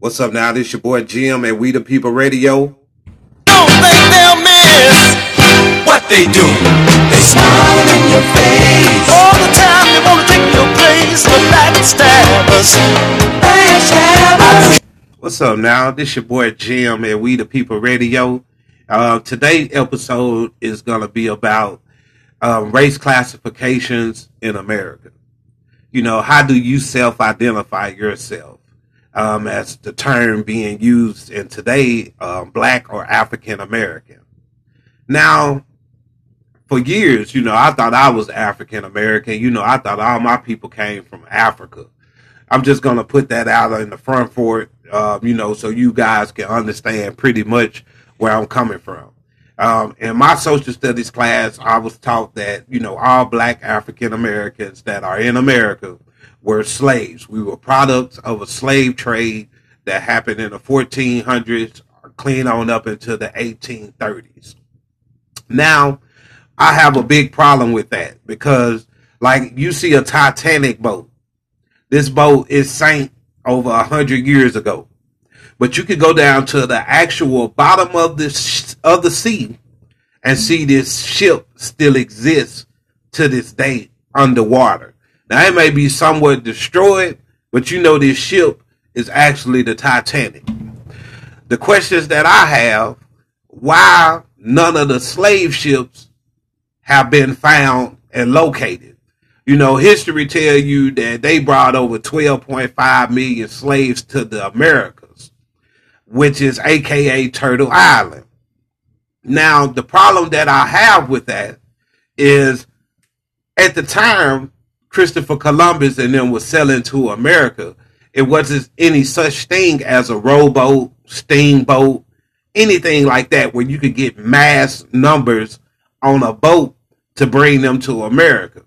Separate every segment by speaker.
Speaker 1: What's up now? This your boy Jim at We the People Radio.
Speaker 2: Don't think they'll miss what they do. They smile in your face all the time. They wanna take your place, but.
Speaker 1: What's up now? This your boy Jim at We the People Radio. Uh, today's episode is gonna be about um, race classifications in America. You know, how do you self-identify yourself? Um, as the term being used in today, um, black or African American. Now, for years, you know, I thought I was African American. You know, I thought all my people came from Africa. I'm just to put that out in the front for it, um, you know, so you guys can understand pretty much where I'm coming from. Um, in my social studies class, I was taught that, you know, all black African Americans that are in America were slaves. We were products of a slave trade that happened in the 1400s, clean on up into the 1830s. Now, I have a big problem with that because, like, you see a Titanic boat. This boat is sank over a hundred years ago, but you could go down to the actual bottom of the of the sea and see this ship still exists to this day underwater. Now it may be somewhat destroyed, but you know this ship is actually the Titanic. The questions that I have, why none of the slave ships have been found and located. You know, history tell you that they brought over 12.5 million slaves to the Americas, which is AKA Turtle Island. Now, the problem that I have with that is at the time, Christopher Columbus and them was selling to America, it wasn't any such thing as a rowboat, steamboat, anything like that where you could get mass numbers on a boat to bring them to America.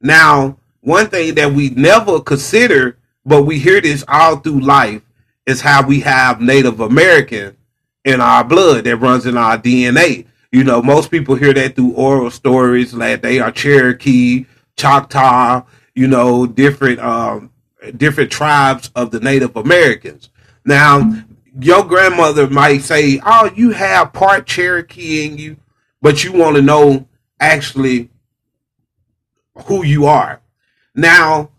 Speaker 1: Now, one thing that we never consider, but we hear this all through life, is how we have Native American in our blood that runs in our DNA. You know, most people hear that through oral stories, like they are Cherokee, Choctaw, you know, different um, different tribes of the Native Americans. Now, your grandmother might say, "Oh, you have part Cherokee in you," but you want to know actually who you are. Now,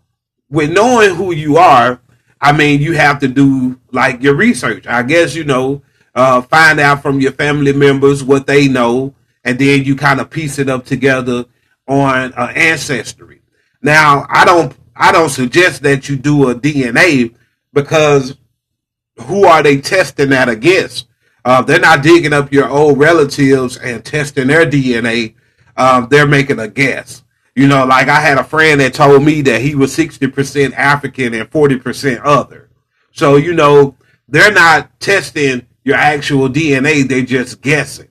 Speaker 1: with knowing who you are, I mean, you have to do like your research. I guess you know, uh, find out from your family members what they know, and then you kind of piece it up together on uh, ancestry. Now, I don't I don't suggest that you do a DNA because who are they testing that against? Uh, they're not digging up your old relatives and testing their DNA. Um, they're making a guess. You know, like I had a friend that told me that he was 60% African and 40% other. So, you know, they're not testing your actual DNA, they're just guessing.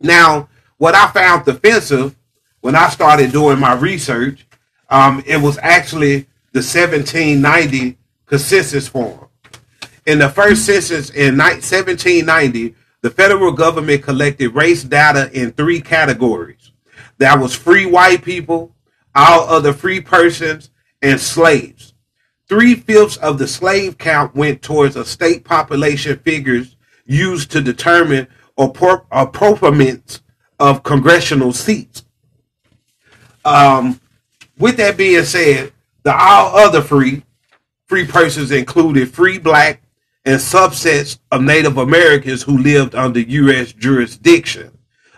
Speaker 1: Now, what I found offensive when I started doing my research, um, it was actually the 1790 consensus form. In the first census in 1790, the federal government collected race data in three categories. That was free white people, all other free persons, and slaves. Three fifths of the slave count went towards a state population figures used to determine apportionments of congressional seats. Um, with that being said, the all other free free persons included free black and subsets of Native Americans who lived under U.S. jurisdiction.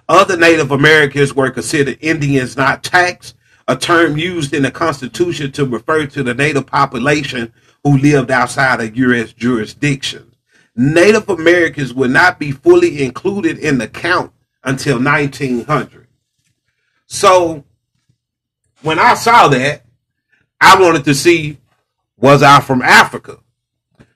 Speaker 1: Other Native Americans were considered Indians not taxed, a term used in the Constitution to refer to the Native population who lived outside of U.S. jurisdiction. Native Americans would not be fully included in the count until 1900. So when I saw that, I wanted to see was I from Africa.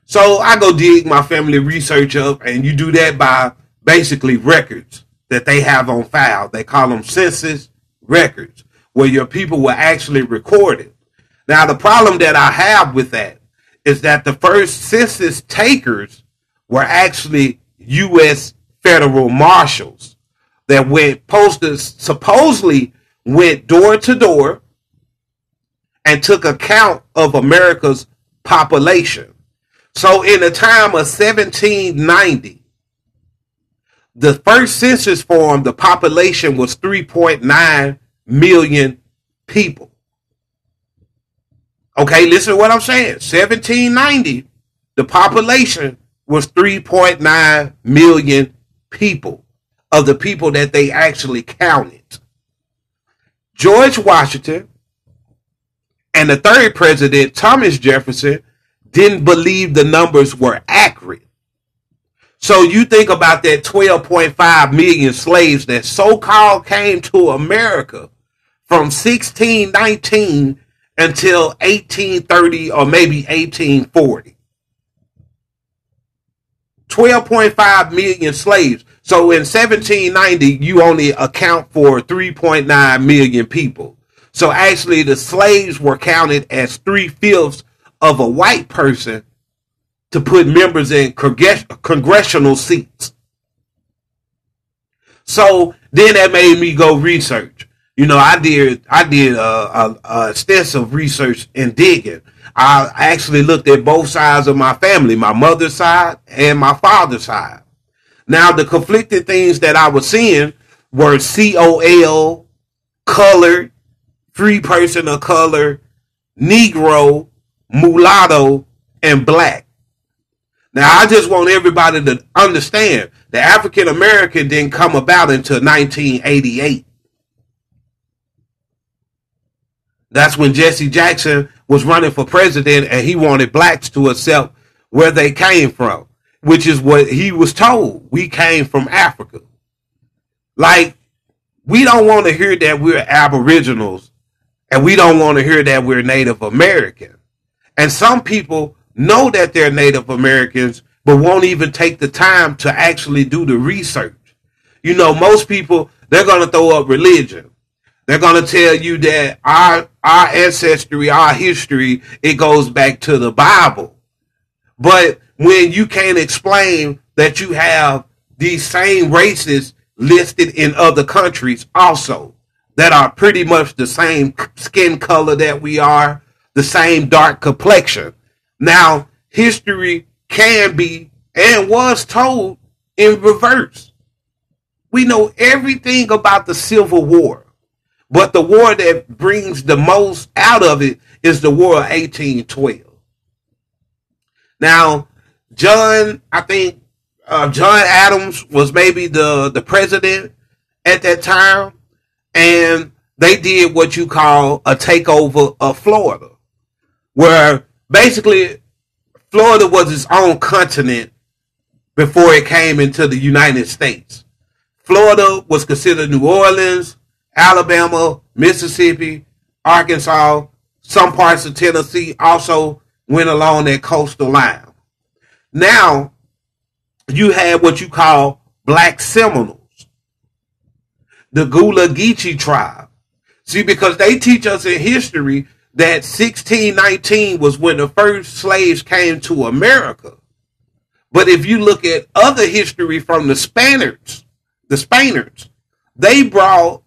Speaker 1: So I go dig my family research up, and you do that by basically records that they have on file. They call them census records, where your people were actually recorded. Now, the problem that I have with that is that the first census takers were actually U.S. federal marshals that went posted supposedly went door to door and took account of America's population. So in the time of 1790, the first census form, the population was 3.9 million people. Okay, listen to what I'm saying. 1790, the population was 3.9 million people of the people that they actually counted. George Washington and the third president, Thomas Jefferson, didn't believe the numbers were accurate. So you think about that 12.5 million slaves that so-called came to America from 1619 until 1830 or maybe 1840. 12.5 million slaves. So in 1790, you only account for 3.9 million people. So actually, the slaves were counted as three fifths of a white person to put members in congressional seats. So then that made me go research. You know, I did I did a, a, a extensive research and digging. I actually looked at both sides of my family, my mother's side and my father's side. Now, the conflicting things that I was seeing were COL, colored, free person of color, Negro, mulatto, and black. Now, I just want everybody to understand the African American didn't come about until 1988. That's when Jesse Jackson was running for president and he wanted blacks to accept where they came from, which is what he was told. We came from Africa. Like, we don't want to hear that we're aboriginals and we don't want to hear that we're Native American. And some people know that they're Native Americans, but won't even take the time to actually do the research. You know, most people, they're going to throw up religion. They're going to tell you that our, our ancestry, our history, it goes back to the Bible. But when you can't explain that you have these same races listed in other countries also that are pretty much the same skin color that we are, the same dark complexion. Now, history can be and was told in reverse. We know everything about the Civil War, but the war that brings the most out of it is the War of 1812. Now, John, I think uh, John Adams was maybe the, the president at that time, and they did what you call a takeover of Florida where basically Florida was its own continent before it came into the United States. Florida was considered New Orleans, Alabama, Mississippi, Arkansas, some parts of Tennessee also went along that coastal line. Now, you have what you call black Seminoles, the Gullah Geechee tribe. See, because they teach us in history that 1619 was when the first slaves came to America. But if you look at other history from the Spaniards, the Spaniards, they brought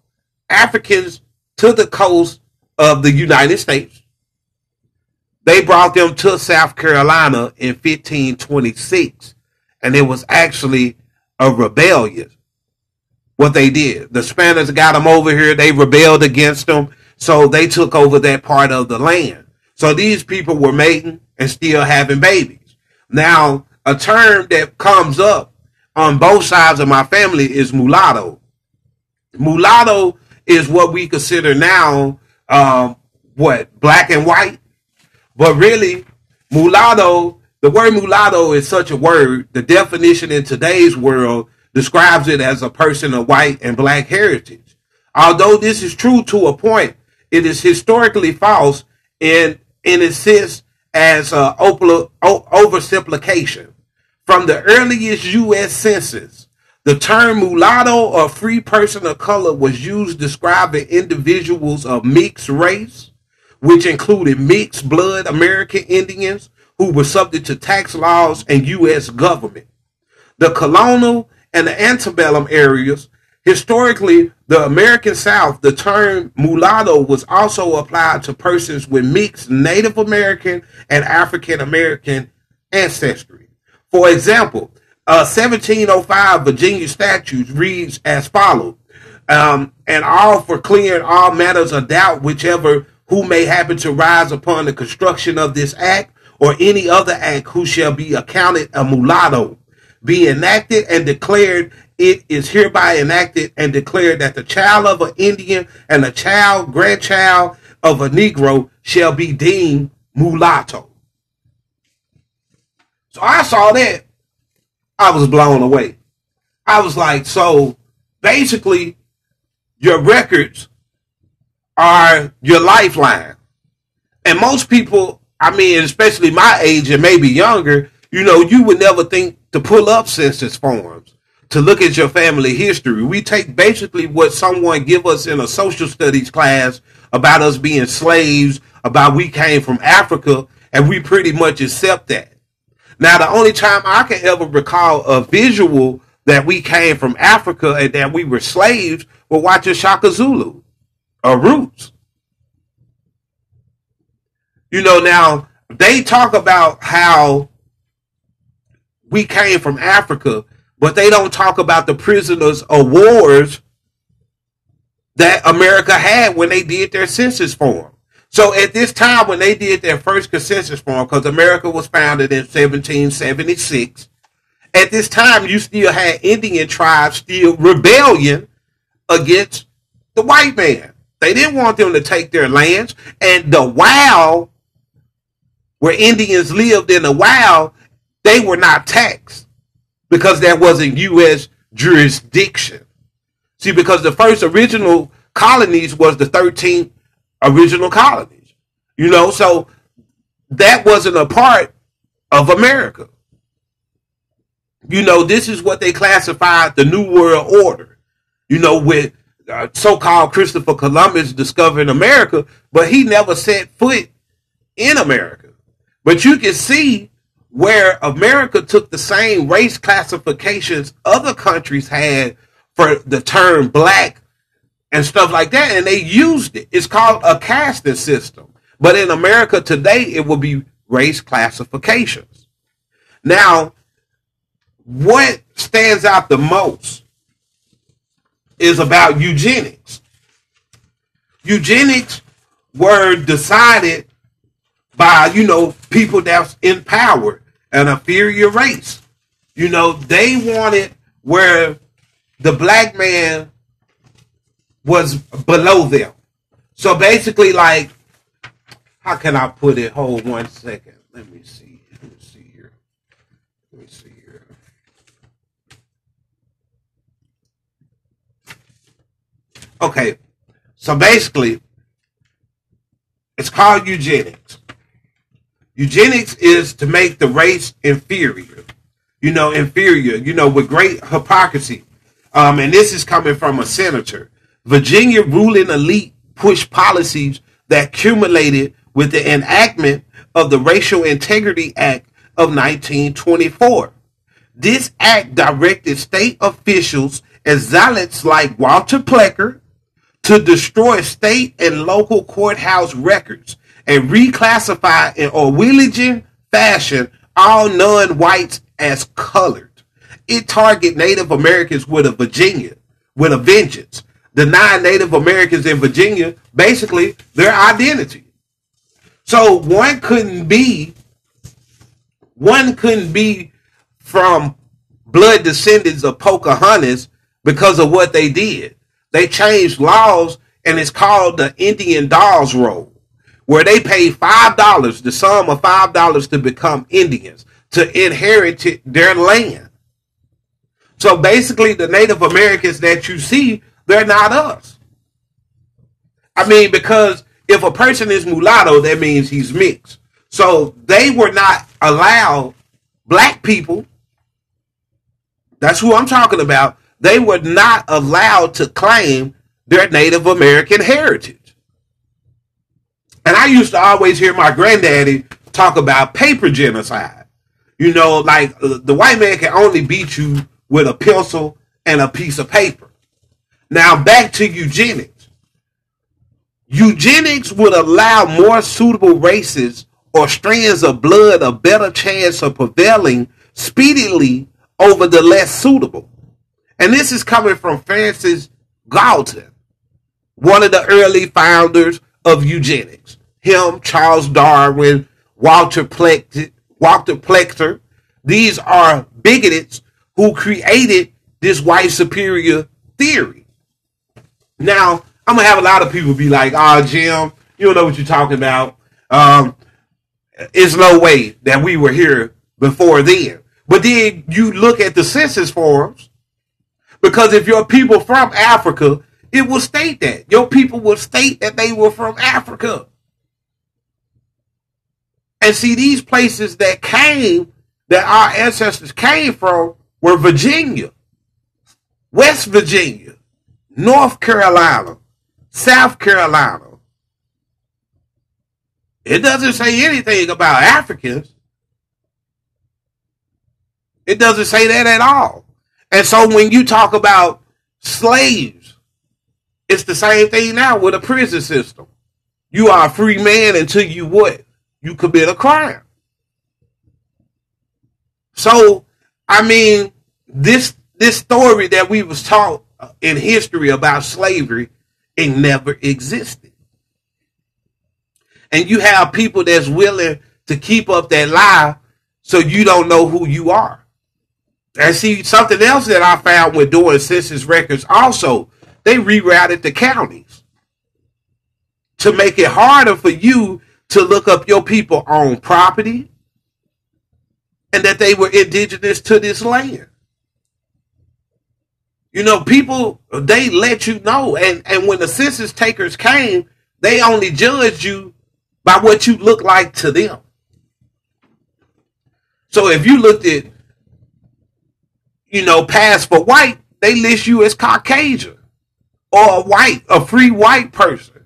Speaker 1: Africans to the coast of the United States. They brought them to South Carolina in 1526, and it was actually a rebellion. What they did, the Spaniards got them over here. They rebelled against them so they took over that part of the land. So these people were mating and still having babies. Now, a term that comes up on both sides of my family is mulatto. Mulatto is what we consider now, um, what, black and white? But really, mulatto, the word mulatto is such a word. The definition in today's world describes it as a person of white and black heritage. Although this is true to a point, it is historically false and, and it sits as uh, oversimplification. From the earliest U.S. census, the term mulatto or free person of color was used describing individuals of mixed race, which included mixed blood American Indians who were subject to tax laws and U.S. government. The colonial and the antebellum areas Historically, the American South, the term mulatto was also applied to persons with mixed Native American and African American ancestry. For example, uh, 1705 Virginia statutes reads as follows. Um, and all for clearing all matters of doubt, whichever who may happen to rise upon the construction of this act or any other act who shall be accounted a mulatto, be enacted and declared it is hereby enacted and declared that the child of an Indian and the child, grandchild of a Negro shall be deemed mulatto. So I saw that. I was blown away. I was like, so basically, your records are your lifeline. And most people, I mean, especially my age and maybe younger, you know, you would never think to pull up census forms to look at your family history. We take basically what someone give us in a social studies class about us being slaves, about we came from Africa, and we pretty much accept that. Now, the only time I can ever recall a visual that we came from Africa and that we were slaves was watching Shaka Zulu or Roots. You know, now they talk about how we came from Africa, but they don't talk about the prisoners of wars that America had when they did their census form. So at this time, when they did their first consensus form, because America was founded in 1776, at this time you still had Indian tribes still rebellion against the white man. They didn't want them to take their lands, and the wild, where Indians lived in the wild, they were not taxed because that wasn't U.S. jurisdiction. See, because the first original colonies was the 13th original colonies. You know, so that wasn't a part of America. You know, this is what they classified the New World Order. You know, with uh, so-called Christopher Columbus discovering America, but he never set foot in America. But you can see where America took the same race classifications other countries had for the term black and stuff like that, and they used it. It's called a casting system. But in America today, it will be race classifications. Now, what stands out the most is about eugenics. Eugenics were decided by, you know, people that's in power, an inferior race. You know, they wanted where the black man was below them. So basically, like, how can I put it? Hold one second. Let me see. Let me see here. Let me see here. Okay. So basically, it's called eugenics. Eugenics is to make the race inferior. You know, inferior, you know, with great hypocrisy. Um, and this is coming from a senator. Virginia ruling elite pushed policies that culminated with the enactment of the Racial Integrity Act of 1924. This act directed state officials and zealots like Walter Plecker to destroy state and local courthouse records and reclassify in Orwellian fashion all non-whites as colored. It targeted Native Americans with a Virginia, with a vengeance, deny Native Americans in Virginia basically their identity. So one couldn't be one couldn't be from blood descendants of Pocahontas because of what they did. They changed laws and it's called the Indian Dawes Roll, where they pay five dollars, the sum of five dollars to become Indians, to inherit their land. So basically the Native Americans that you see they're not us. I mean, because if a person is mulatto, that means he's mixed. So they were not allowed, black people, that's who I'm talking about, they were not allowed to claim their Native American heritage. And I used to always hear my granddaddy talk about paper genocide. You know, like uh, the white man can only beat you with a pencil and a piece of paper. Now back to eugenics. Eugenics would allow more suitable races or strands of blood a better chance of prevailing speedily over the less suitable. And this is coming from Francis Galton, one of the early founders of eugenics. Him, Charles Darwin, Walter Plex- Walter. These are bigots who created this white superior theory. Now, I'm gonna have a lot of people be like, "Ah, oh, Jim, you don't know what you're talking about. Um, it's no way that we were here before then." But then you look at the census forms, because if you're people from Africa, it will state that your people will state that they were from Africa. And see, these places that came, that our ancestors came from, were Virginia, West Virginia, North Carolina, South Carolina. It doesn't say anything about Africans. It doesn't say that at all. And so when you talk about slaves, it's the same thing now with a prison system. You are a free man until you what? You commit a crime. So, I mean, this this story that we was taught in history about slavery, it never existed. And you have people that's willing to keep up that lie so you don't know who you are. And see, something else that I found when doing census records also, they rerouted the counties to make it harder for you to look up your people on property and that they were indigenous to this land. You know, people they let you know, and and when the census takers came, they only judged you by what you look like to them. So if you looked at, you know, pass for white, they list you as Caucasian or a white, a free white person.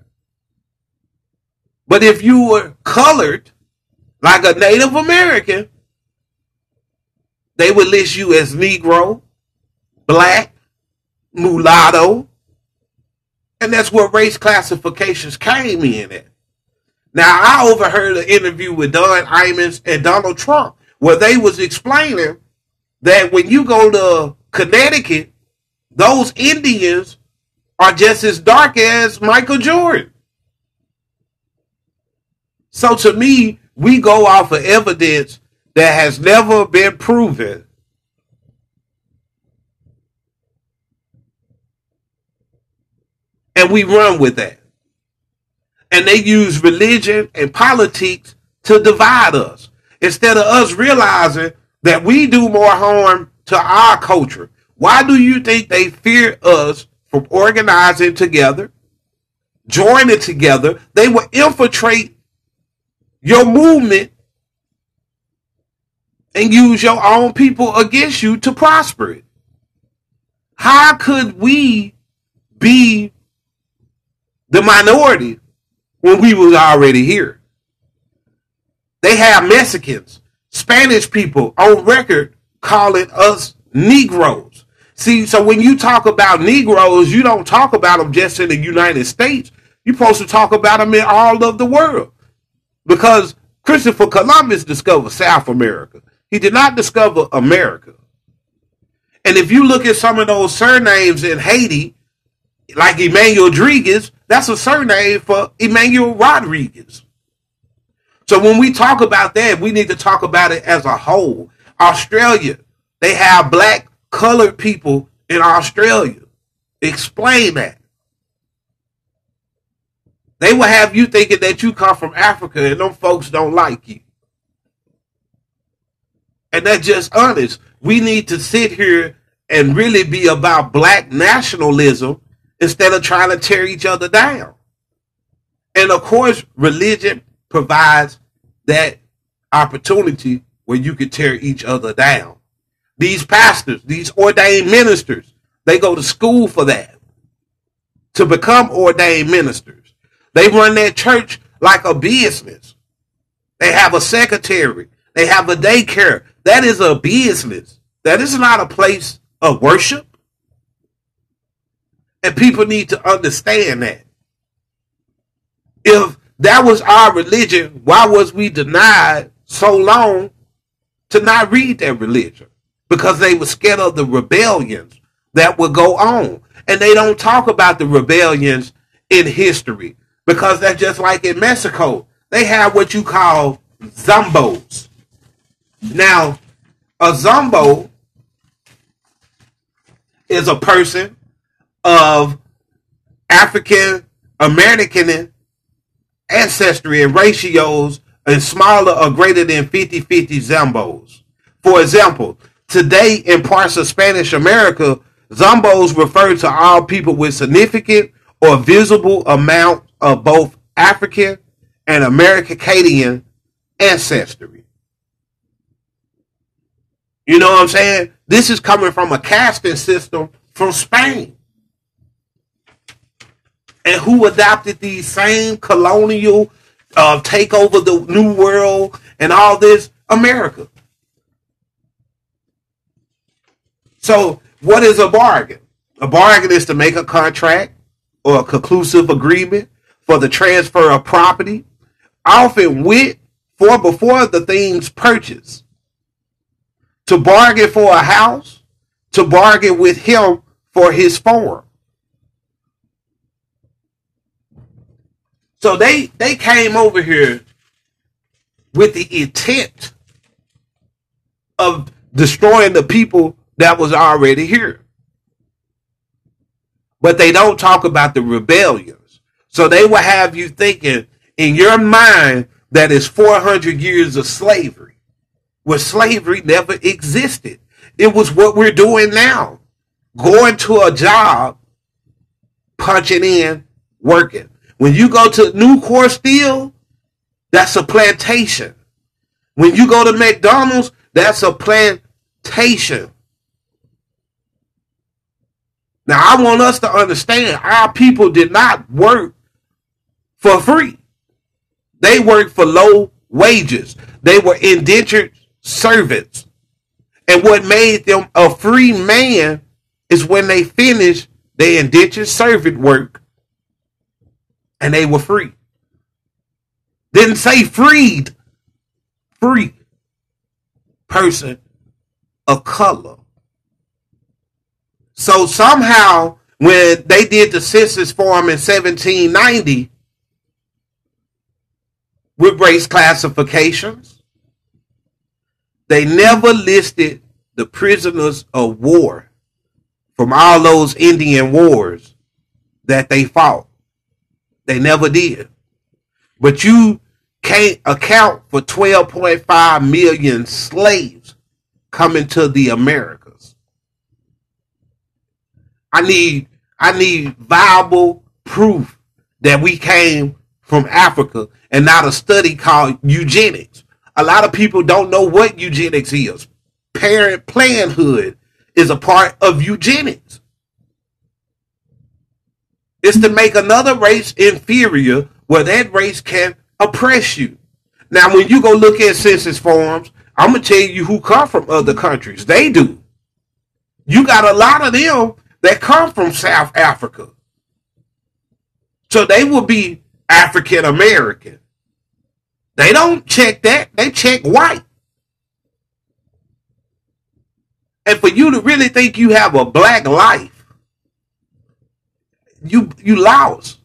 Speaker 1: But if you were colored, like a Native American, they would list you as Negro, black, mulatto. And that's where race classifications came in at. Now, I overheard an interview with Don Imus and Donald Trump where they was explaining that when you go to Connecticut, those Indians are just as dark as Michael Jordan. So to me, we go off of evidence that has never been proven and we run with that. And they use religion and politics to divide us instead of us realizing that we do more harm to our culture. Why do you think they fear us from organizing together, joining together? They will infiltrate your movement and use your own people against you to prosper it. How could we be the minority when we was already here. They have Mexicans, Spanish people on record calling us Negroes. See, so when you talk about Negroes, you don't talk about them just in the United States. You're supposed to talk about them in all of the world. Because Christopher Columbus discovered South America. He did not discover America. And if you look at some of those surnames in Haiti, like Emmanuel Rodriguez, that's a surname for Emmanuel Rodriguez. So when we talk about that, we need to talk about it as a whole. Australia, they have black colored people in Australia. Explain that. They will have you thinking that you come from Africa and them folks don't like you. And that's just honest. We need to sit here and really be about black nationalism instead of trying to tear each other down. And of course, religion provides that opportunity where you can tear each other down. These pastors, these ordained ministers, they go to school for that to become ordained ministers. They run their church like a business. They have a secretary. They have a daycare. That is a business. That is not a place of worship. And people need to understand that. If that was our religion. Why was we denied so long to not read that religion? Because they were scared of the rebellions that would go on. And they don't talk about the rebellions in history because that's just like in Mexico. They have what you call zombos. Now, a zombo is a person of African American ancestry and ratios and smaller or greater than 50-50 zombos. For example, today in parts of Spanish America, Zambos refer to all people with significant or visible amount of both African and American Canadian ancestry. You know what I'm saying? This is coming from a casting system from Spain. And who adopted these same colonial uh, take over the new world and all this? America. So, what is a bargain? A bargain is to make a contract or a conclusive agreement for the transfer of property, often with for before the thing's purchased. To bargain for a house, to bargain with him for his farm. So they they came over here with the intent of destroying the people that was already here. But they don't talk about the rebellions. So they will have you thinking in your mind that is 400 years of slavery, where slavery never existed. It was what we're doing now. Going to a job, punching in, working. When you go to Nucor Steel, that's a plantation. When you go to McDonald's, that's a plantation. Now, I want us to understand our people did not work for free. They worked for low wages. They were indentured servants. And what made them a free man is when they finished their indentured servant work and they were free. Didn't say freed, free person of color. So somehow, when they did the census form in 1790 with race classifications, they never listed the prisoners of war from all those Indian wars that they fought. They never did. But you can't account for 12.5 million slaves coming to the Americas. I need I need viable proof that we came from Africa and not a study called eugenics. A lot of people don't know what eugenics is. Parent planhood is a part of eugenics. It's to make another race inferior where that race can oppress you. Now, when you go look at census forms, I'm gonna tell you who come from other countries. They do. You got a lot of them that come from South Africa. So they will be African American. They don't check that. They check white. And for you to really think you have a black life, you you louse.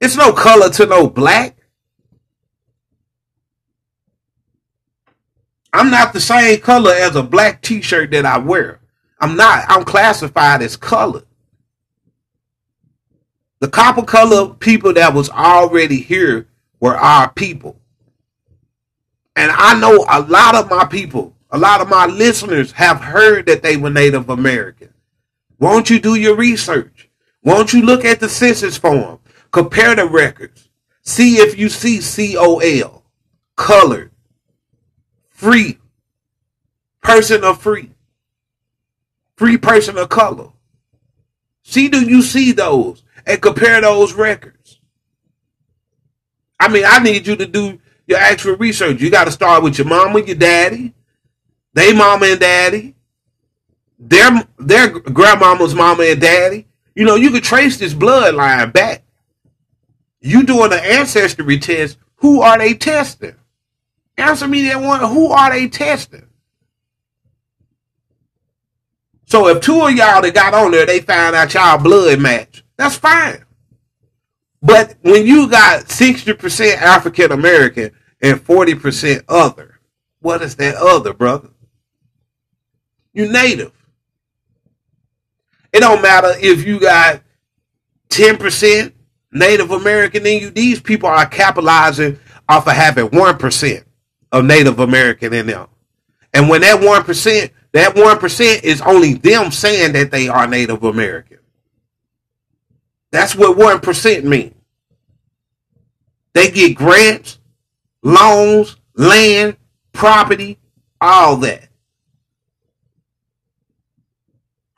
Speaker 1: It's no color to no black. I'm not the same color as a black t-shirt that I wear. I'm not. I'm classified as colored. The copper color people that was already here were our people. And I know a lot of my people, a lot of my listeners have heard that they were Native American. Won't you do your research? Won't you look at the census form? Compare the records. See if you see COL, colored, free, person of free, free person of color. See, do you see those and compare those records? I mean, I need you to do your actual research. You got to start with your mama, your daddy, they mama and daddy, their their grandmama's mama and daddy, you know, you could trace this bloodline back. You doing an ancestry test, who are they testing? Answer me that one. Who are they testing? So if two of y'all that got on there, they found out y'all blood match, that's fine. But when you got 60% African American and 40% other, what is that other, brother? You native. It don't matter if you got 10% Native American in you. These people are capitalizing off of having 1% of Native American in them. And when that 1%, that 1% is only them saying that they are Native American. That's what 1% means. They get grants, loans, land, property, all that.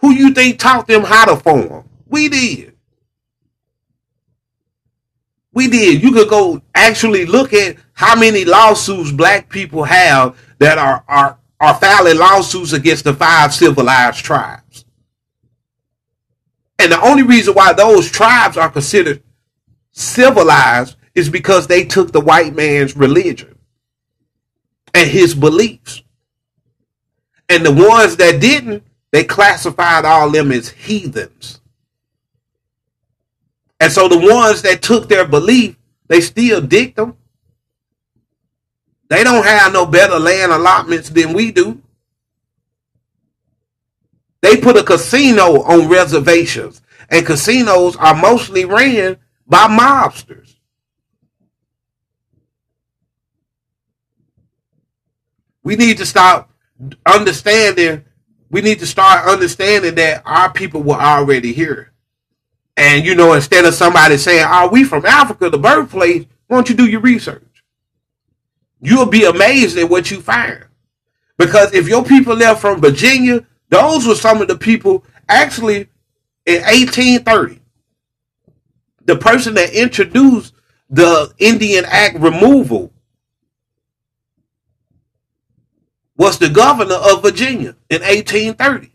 Speaker 1: Who you think taught them how to farm? We did. We did. You could go actually look at how many lawsuits black people have that are are are filing lawsuits against the five civilized tribes. And the only reason why those tribes are considered civilized is because they took the white man's religion and his beliefs. And the ones that didn't, they classified all them as heathens. And so the ones that took their belief, they still dick them. They don't have no better land allotments than we do. They put a casino on reservations, and casinos are mostly ran by mobsters. We need to stop understanding. We need to start understanding that our people were already here. And you know, instead of somebody saying, "Are we from Africa, the birthplace?" Why don't you do your research? You'll be amazed at what you find. Because if your people left from Virginia, those were some of the people actually in 1830. The person that introduced the Indian Act removal was the governor of Virginia in 1830.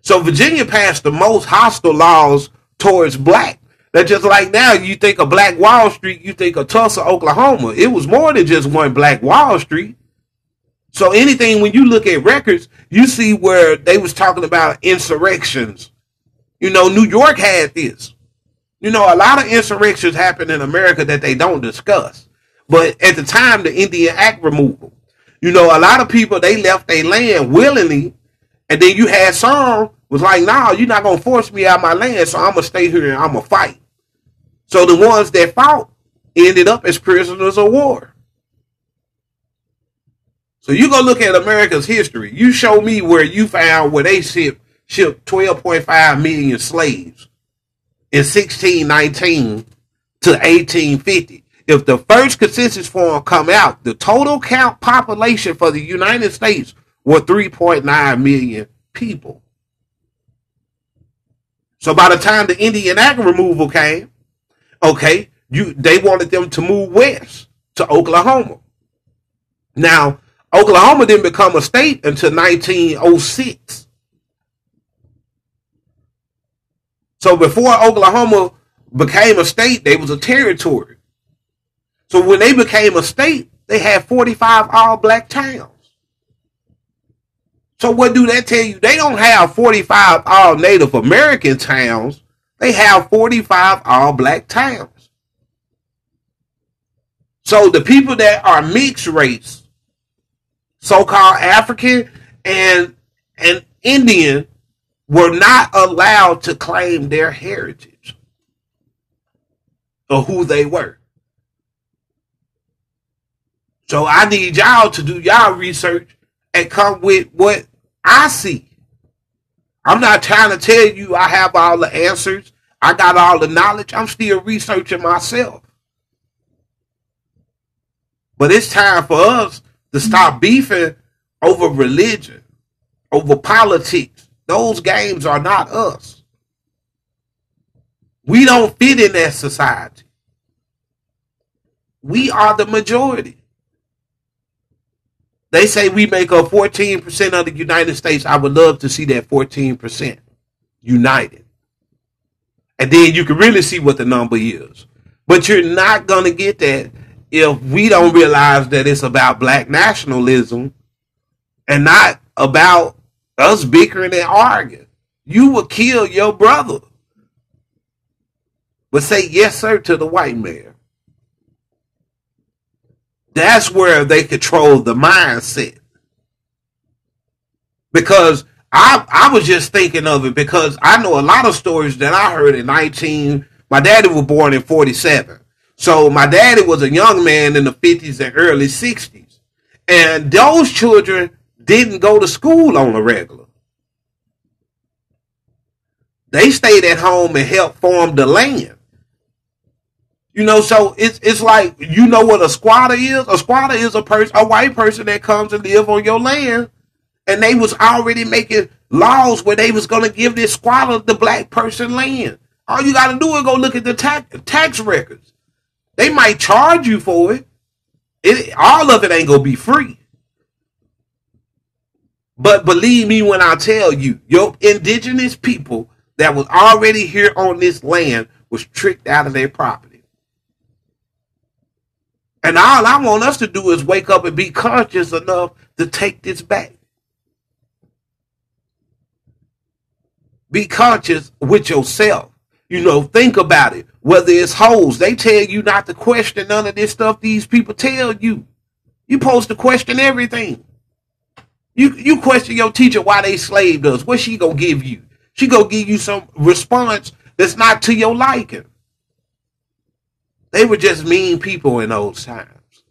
Speaker 1: So Virginia passed the most hostile laws towards black. That just like now, you think of Black Wall Street, you think of Tulsa, Oklahoma. It was more than just one Black Wall Street. So anything when you look at records, you see where they was talking about insurrections. You know, New York had this. You know, a lot of insurrections happen in America that they don't discuss. But at the time, the Indian Act removal, you know, a lot of people they left their land willingly, and then you had some was like, nah, you're not gonna force me out my land, so I'm gonna stay here and I'm gonna fight. So the ones that fought ended up as prisoners of war. So you go look at America's history. You show me where you found where they shipped shipped 12.5 million slaves in 1619 to 1850. If the first consensus form come out, the total count population for the United States were 3.9 million people. So by the time the Indian Act removal came, okay, you they wanted them to move west to Oklahoma. Now, Oklahoma didn't become a state until 1906. So before Oklahoma became a state, they was a territory. So when they became a state, they had 45 all black towns. So what do that tell you? They don't have 45 all Native American towns. They have 45 all black towns. So the people that are mixed race, so-called African and and Indian, were not allowed to claim their heritage or who they were. So I need y'all to do y'all research and come with what I see. I'm not trying to tell you I have all the answers. I got all the knowledge. I'm still researching myself. But it's time for us to stop mm-hmm. beefing over religion, over politics. Those games are not us. We don't fit in that society. We are the majority. They say we make up 14% of the United States. I would love to see that 14% united. And then you can really see what the number is. But you're not going to get that if we don't realize that it's about black nationalism and not about us bickering and arguing. You will kill your brother. But say yes, sir, to the white man. That's where they control the mindset. Because I I was just thinking of it because I know a lot of stories that I heard in 19 my daddy was born in 47. So my daddy was a young man in the 50s and early 60s. And those children didn't go to school on a regular. They stayed at home and helped farm the land. You know, so it's it's like you know what a squatter is. A squatter is a person, a white person that comes and live on your land, and they was already making laws where they was gonna give this squatter the black person land. All you got to do is go look at the tax tax records. They might charge you for it. It all of it ain't gonna be free. But believe me when I tell you, your indigenous people that was already here on this land was tricked out of their property. And all I want us to do is wake up and be conscious enough to take this back. Be conscious with yourself. You know, think about it. Whether it's hoes, they tell you not to question none of this stuff these people tell you. You supposed to question everything. You you question your teacher why they slaved us. What she gonna give you? She gonna give you some response that's not to your liking. They were just mean people in those times.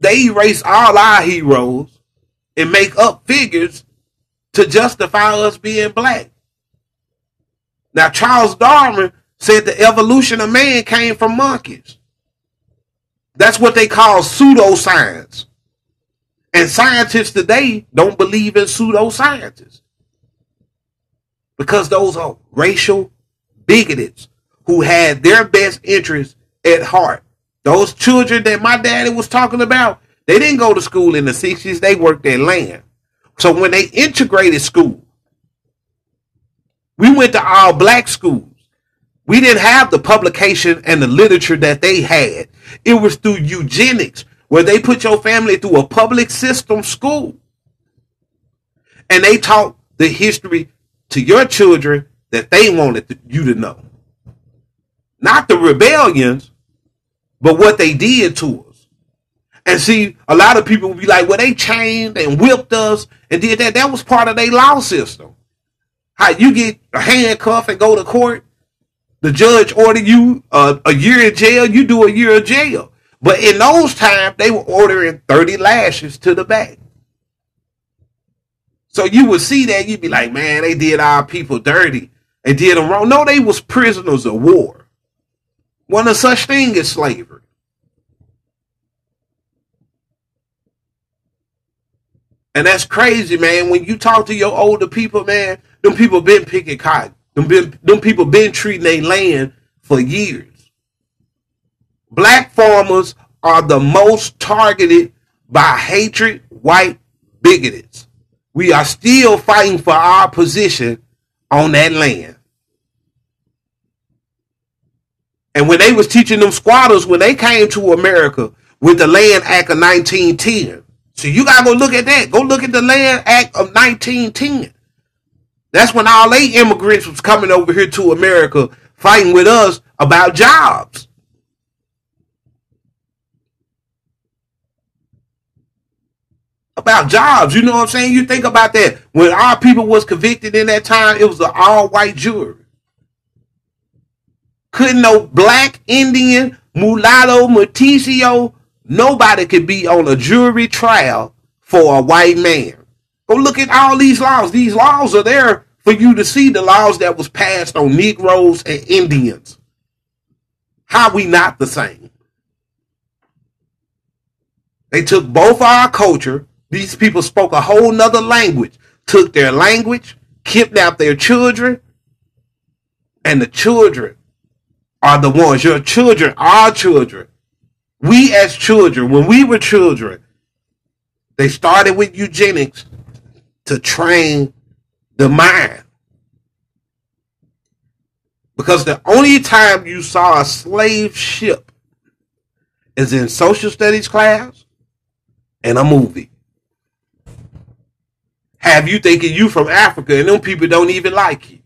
Speaker 1: They erase all our heroes and make up figures to justify us being black. Now, Charles Darwin said the evolution of man came from monkeys. That's what they call pseudoscience. And scientists today don't believe in pseudoscientists because those are racial bigots who had their best interests at heart. Those children that my daddy was talking about, they didn't go to school in the 60s, they worked their land. So when they integrated school, we went to all black schools. We didn't have the publication and the literature that they had. It was through eugenics, where they put your family through a public system school. And they taught the history to your children that they wanted you to know. Not the rebellions, but what they did to us. And see, a lot of people will be like, well, they chained and whipped us and did that. That was part of their law system. How you get a handcuff and go to court, the judge order you uh, a year in jail, you do a year of jail. But in those times, they were ordering 30 lashes to the back. So you would see that, you'd be like, man, they did our people dirty and did them wrong. No, they was prisoners of war. One of such thing as slavery. And that's crazy, man. When you talk to your older people, man, them people been picking cotton. Them, been, them people been treating their land for years. Black farmers are the most targeted by hatred, white bigots. We are still fighting for our position on that land. And when they was teaching them squatters, when they came to America with the Land Act of 1910, so you gotta go look at that. Go look at the Land Act of 1910. That's when all they immigrants was coming over here to America fighting with us about jobs. About jobs, you know what I'm saying? You think about that. When our people was convicted in that time, it was an all-white jury. Couldn't no black, Indian, mulatto, mestizo, nobody could be on a jury trial for a white man. Go look at all these laws. These laws are there for you to see the laws that was passed on Negroes and Indians. How we not the same? They took both our culture. These people spoke a whole nother language, took their language, kidnapped their children, and the children are the ones. Your children our children. We as children, when we were children, they started with eugenics to train the mind. Because the only time you saw a slave ship is in social studies class and a movie. Have you thinking you from Africa and them people don't even like you?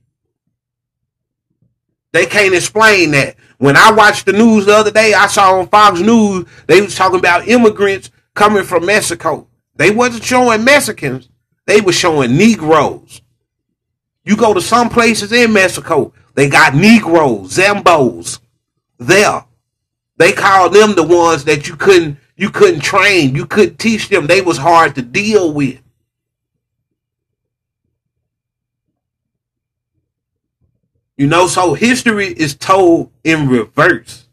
Speaker 1: They can't explain that. When I watched the news the other day, I saw on Fox News they was talking about immigrants coming from Mexico. They wasn't showing Mexicans; they were showing Negroes. You go to some places in Mexico, they got Negroes, Zambos there. They call them the ones that you couldn't you couldn't train, you couldn't teach them. They was hard to deal with. You know, so history is told in reverse.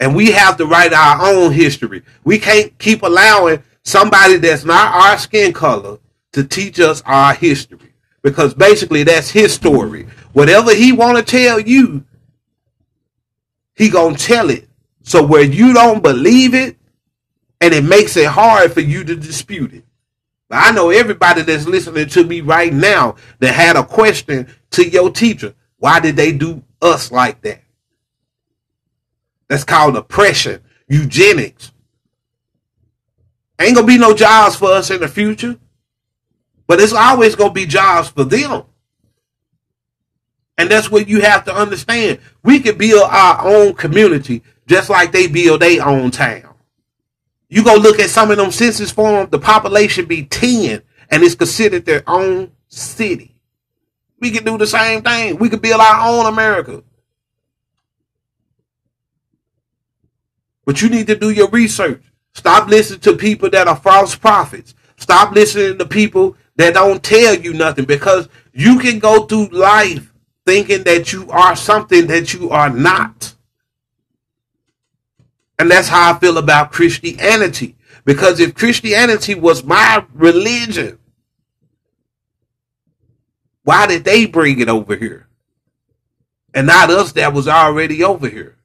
Speaker 1: And we have to write our own history. We can't keep allowing somebody that's not our skin color to teach us our history. Because basically that's his story. Whatever he want to tell you, he to tell it. So where you don't believe it, and it makes it hard for you to dispute it. I know everybody that's listening to me right now that had a question to your teacher. Why did they do us like that? That's called oppression, eugenics. Ain't gonna be no jobs for us in the future, but it's always gonna be jobs for them. And that's what you have to understand. We can build our own community just like they build their own town. You go look at some of them census forms, the population be 10 and it's considered their own city. We can do the same thing. We could build our own America. But you need to do your research. Stop listening to people that are false prophets. Stop listening to people that don't tell you nothing because you can go through life thinking that you are something that you are not. And that's how I feel about Christianity. Because if Christianity was my religion, why did they bring it over here? And not us that was already over here.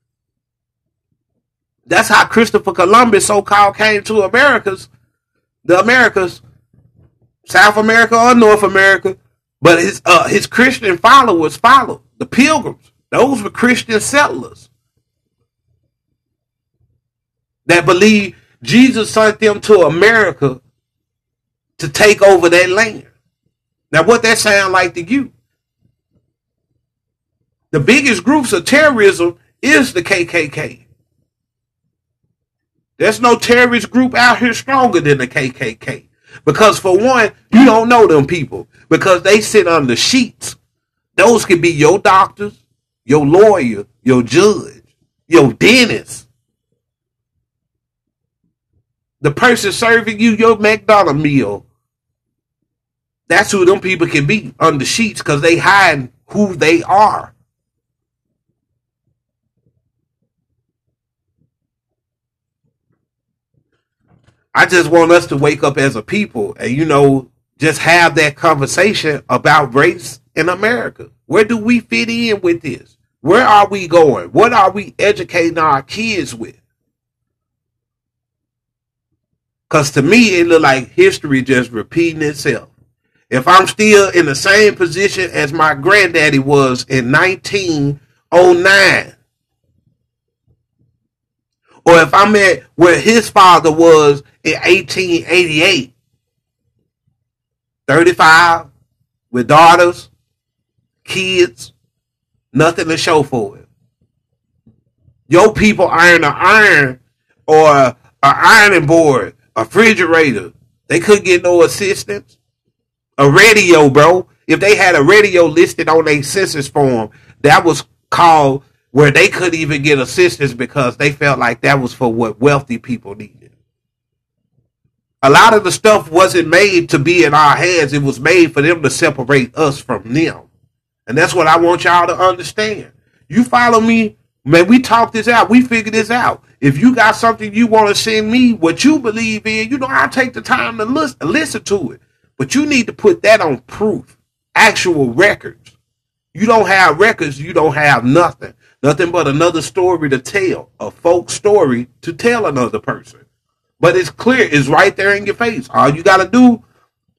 Speaker 1: That's how Christopher Columbus so called came to Americas, the Americas, South America or North America. But his uh, his Christian followers followed the pilgrims. Those were Christian settlers that believed Jesus sent them to America to take over that land. Now, what that sound like to you? The biggest groups of terrorism is the KKK. There's no terrorist group out here stronger than the KKK. Because for one, you don't know them people because they sit under sheets. Those could be your doctors, your lawyer, your judge, your dentist. The person serving you your McDonald's meal that's who them people can be under sheets because they hide who they are. I just want us to wake up as a people and, you know, just have that conversation about race in America. Where do we fit in with this? Where are we going? What are we educating our kids with? Because to me, it look like history just repeating itself if I'm still in the same position as my granddaddy was in 1909, or if I'm at where his father was in 1888, 35, with daughters, kids, nothing to show for it. Your people iron an iron or an ironing board, a refrigerator. They couldn't get no assistance a radio, bro. If they had a radio listed on a census form, that was called where they couldn't even get assistance because they felt like that was for what wealthy people needed. A lot of the stuff wasn't made to be in our hands. It was made for them to separate us from them. And that's what I want y'all to understand. You follow me? Man, we talk this out. We figure this out. If you got something you want to send me, what you believe in, you know, I'll take the time to listen, listen to it. But you need to put that on proof, actual records. You don't have records, you don't have nothing. Nothing but another story to tell, a folk story to tell another person. But it's clear, it's right there in your face. All you got to do,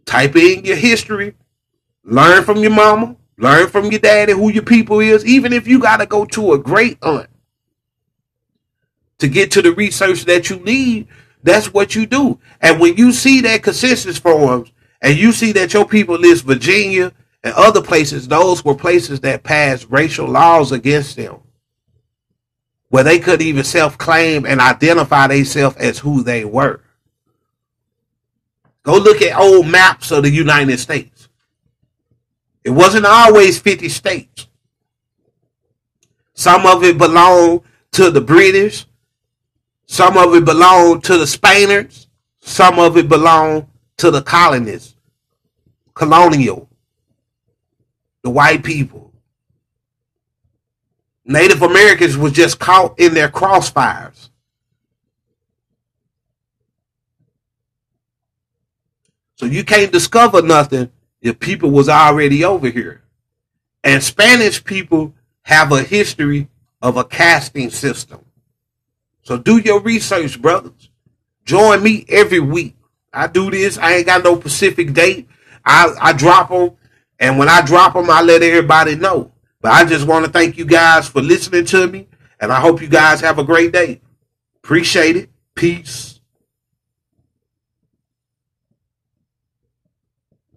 Speaker 1: type in your history, learn from your mama, Learn from your daddy who your people is, even if you got to go to a great aunt to get to the research that you need. That's what you do. And when you see that consensus forums and you see that your people list Virginia and other places, those were places that passed racial laws against them, where they couldn't even self claim and identify themselves as who they were. Go look at old maps of the United States. It wasn't always 50 states. Some of it belonged to the British. Some of it belonged to the Spaniards. Some of it belonged to the colonists, colonial, the white people. Native Americans was just caught in their crossfires. So you can't discover nothing if people was already over here. And Spanish people have a history of a casting system. So do your research, brothers. Join me every week. I do this. I ain't got no specific date. I, I drop them. And when I drop them, I let everybody know. But I just want to thank you guys for listening to me. And I hope you guys have a great day. Appreciate it. Peace.